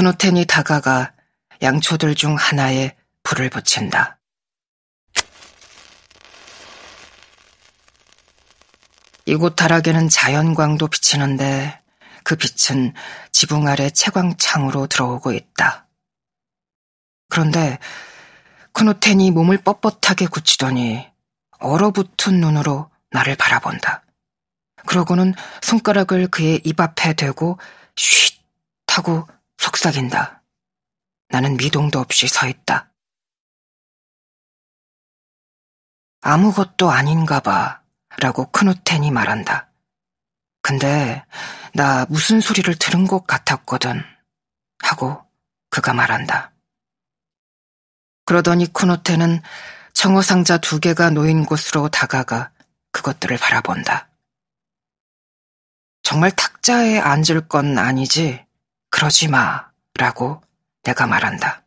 크노텐이 다가가 양초들 중 하나에 불을 붙인다. 이곳 다락에는 자연광도 비치는데 그 빛은 지붕 아래 채광창으로 들어오고 있다. 그런데 크노텐이 몸을 뻣뻣하게 굳히더니 얼어붙은 눈으로 나를 바라본다. 그러고는 손가락을 그의 입 앞에 대고 쉿 하고 속삭인다. 나는 미동도 없이 서 있다. 아무것도 아닌가 봐. 라고 크누텐이 말한다. 근데 나 무슨 소리를 들은 것 같았거든. 하고 그가 말한다. 그러더니 쿠노테는 청어 상자 두 개가 놓인 곳으로 다가가 그것들을 바라본다. 정말 탁자에 앉을 건 아니지? 그러지 마. 라고 내가 말한다.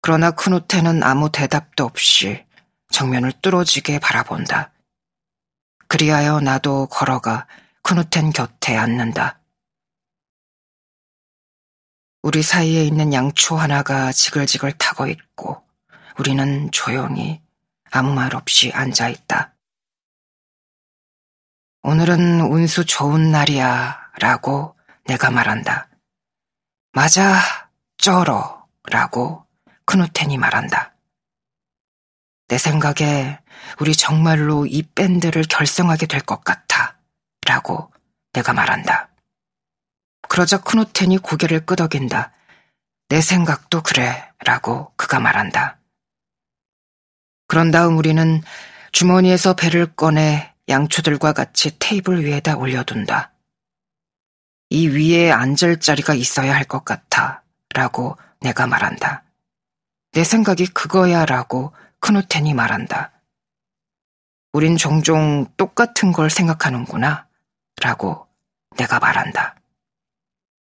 그러나 쿠누테는 아무 대답도 없이 정면을 뚫어지게 바라본다. 그리하여 나도 걸어가 쿠누텐 곁에 앉는다. 우리 사이에 있는 양초 하나가 지글지글 타고 있고 우리는 조용히 아무 말 없이 앉아 있다. 오늘은 운수 좋은 날이야 라고 내가 말한다. 맞아, 쩔어 라고 크누텐이 말한다. 내 생각에 우리 정말로 이 밴드를 결성하게 될 것 같아. 라고 내가 말한다. 그러자 크누텐이 고개를 끄덕인다. 내 생각도 그래. 라고 그가 말한다. 그런 다음 우리는 주머니에서 배를 꺼내 양초들과 같이 테이블 위에다 올려둔다. 이 위에 앉을 자리가 있어야 할 것 같아. 라고 내가 말한다. 내 생각이 그거야 라고 크누텐이 말한다. 우린 종종 똑같은 걸 생각하는구나. 라고 내가 말한다.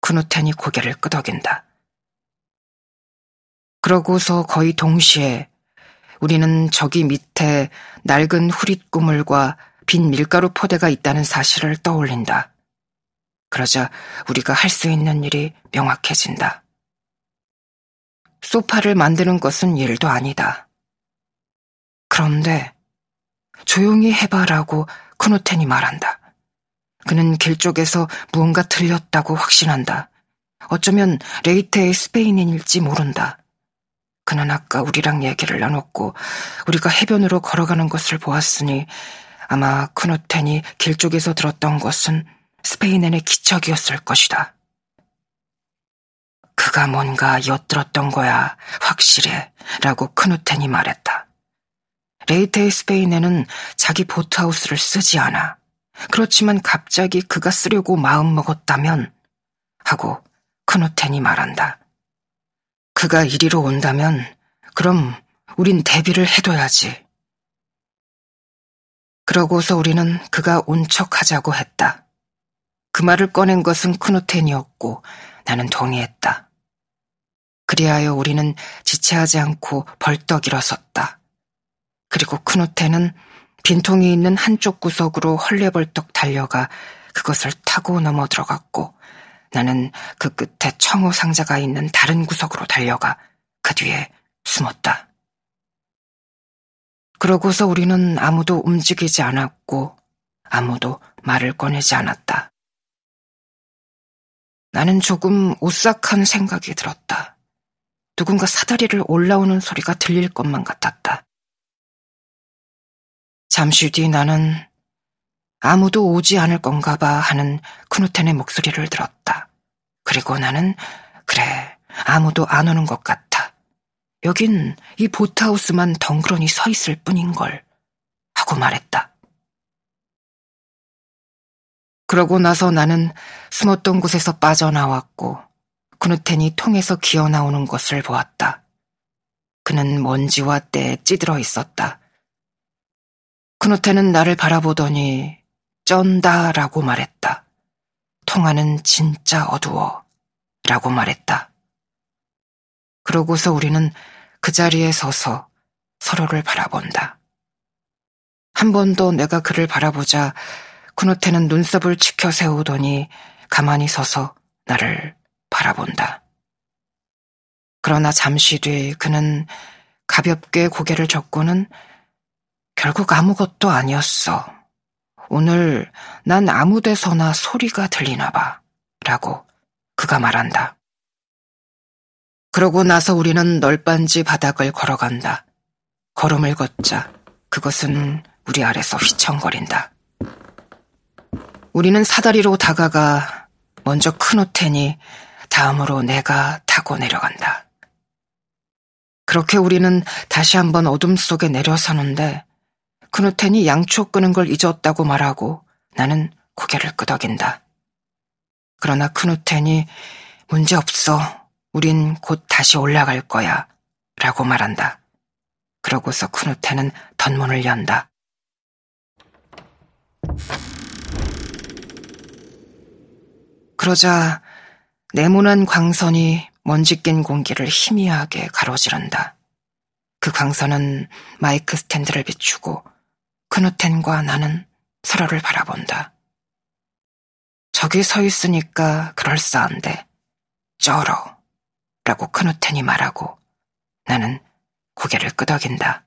크누텐이 고개를 끄덕인다. 그러고서 거의 동시에 우리는 저기 밑에 낡은 후릿 구물과 빈 밀가루 포대가 있다는 사실을 떠올린다. 그러자 우리가 할 수 있는 일이 명확해진다. 소파를 만드는 것은 일도 아니다. 그런데 조용히 해봐라고 크노텐이 말한다. 그는 길 쪽에서 무언가 들렸다고 확신한다. 어쩌면 레이테의 스페인인일지 모른다. 그는 아까 우리랑 얘기를 나눴고 우리가 해변으로 걸어가는 것을 보았으니 아마 크노텐이 길 쪽에서 들었던 것은 스페인인의 기척이었을 것이다. 그가 뭔가 엿들었던 거야, 확실해. 라고 크누텐이 말했다. 레이테의 스페인에는 자기 보트하우스를 쓰지 않아. 그렇지만 갑자기 그가 쓰려고 마음먹었다면 하고 크누텐이 말한다. 그가 이리로 온다면 그럼 우린 대비를 해둬야지. 그러고서 우리는 그가 온 척하자고 했다. 그 말을 꺼낸 것은 크누텐이었고 나는 동의했다. 그리하여 우리는 지체하지 않고 벌떡 일어섰다. 그리고 크누테는 빈통이 있는 한쪽 구석으로 헐레벌떡 달려가 그것을 타고 넘어 들어갔고 나는 그 끝에 청호 상자가 있는 다른 구석으로 달려가 그 뒤에 숨었다. 그러고서 우리는 아무도 움직이지 않았고 아무도 말을 꺼내지 않았다. 나는 조금 오싹한 생각이 들었다. 누군가 사다리를 올라오는 소리가 들릴 것만 같았다. 잠시 뒤 나는 아무도 오지 않을 건가 봐 하는 크누텐의 목소리를 들었다. 그리고 나는 그래 아무도 안 오는 것 같아. 여긴 이 보트하우스만 덩그러니 서 있을 뿐인걸 하고 말했다. 그러고 나서 나는 숨었던 곳에서 빠져나왔고 그누텐이 통에서 기어 나오는 것을 보았다. 그는 먼지와 때에 찌들어 있었다. 그누텐은 나를 바라보더니 쩐다라고 말했다. 통화는 진짜 어두워 라고 말했다. 그러고서 우리는 그 자리에 서서 서로를 바라본다. 한 번 더 내가 그를 바라보자 쿠노테는 눈썹을 치켜 세우더니 가만히 서서 나를 바라 바라본다. 그러나 잠시 뒤 그는 가볍게 고개를 젓고는 결국 아무것도 아니었어. 오늘 난 아무 데서나 소리가 들리나 봐. 라고 그가 말한다. 그러고 나서 우리는 널빤지 바닥을 걸어간다. 걸음을 걷자 그것은 우리 아래서 휘청거린다. 우리는 사다리로 다가가 먼저 큰 호텔이 다음으로 내가 타고 내려간다. 그렇게 우리는 다시 한번 어둠 속에 내려서는데 크누텐이 양초 끄는 걸 잊었다고 말하고 나는 고개를 끄덕인다. 그러나 크누텐이 문제없어. 우린 곧 다시 올라갈 거야. 라고 말한다. 그러고서 크누텐은 덧문을 연다. 그러자 네모난 광선이 먼지 낀 공기를 희미하게 가로지른다. 그 광선은 마이크 스탠드를 비추고 크누텐과 나는 서로를 바라본다. 저기 서 있으니까 그럴싸한데 쩔어 라고 크누텐이 말하고 나는 고개를 끄덕인다.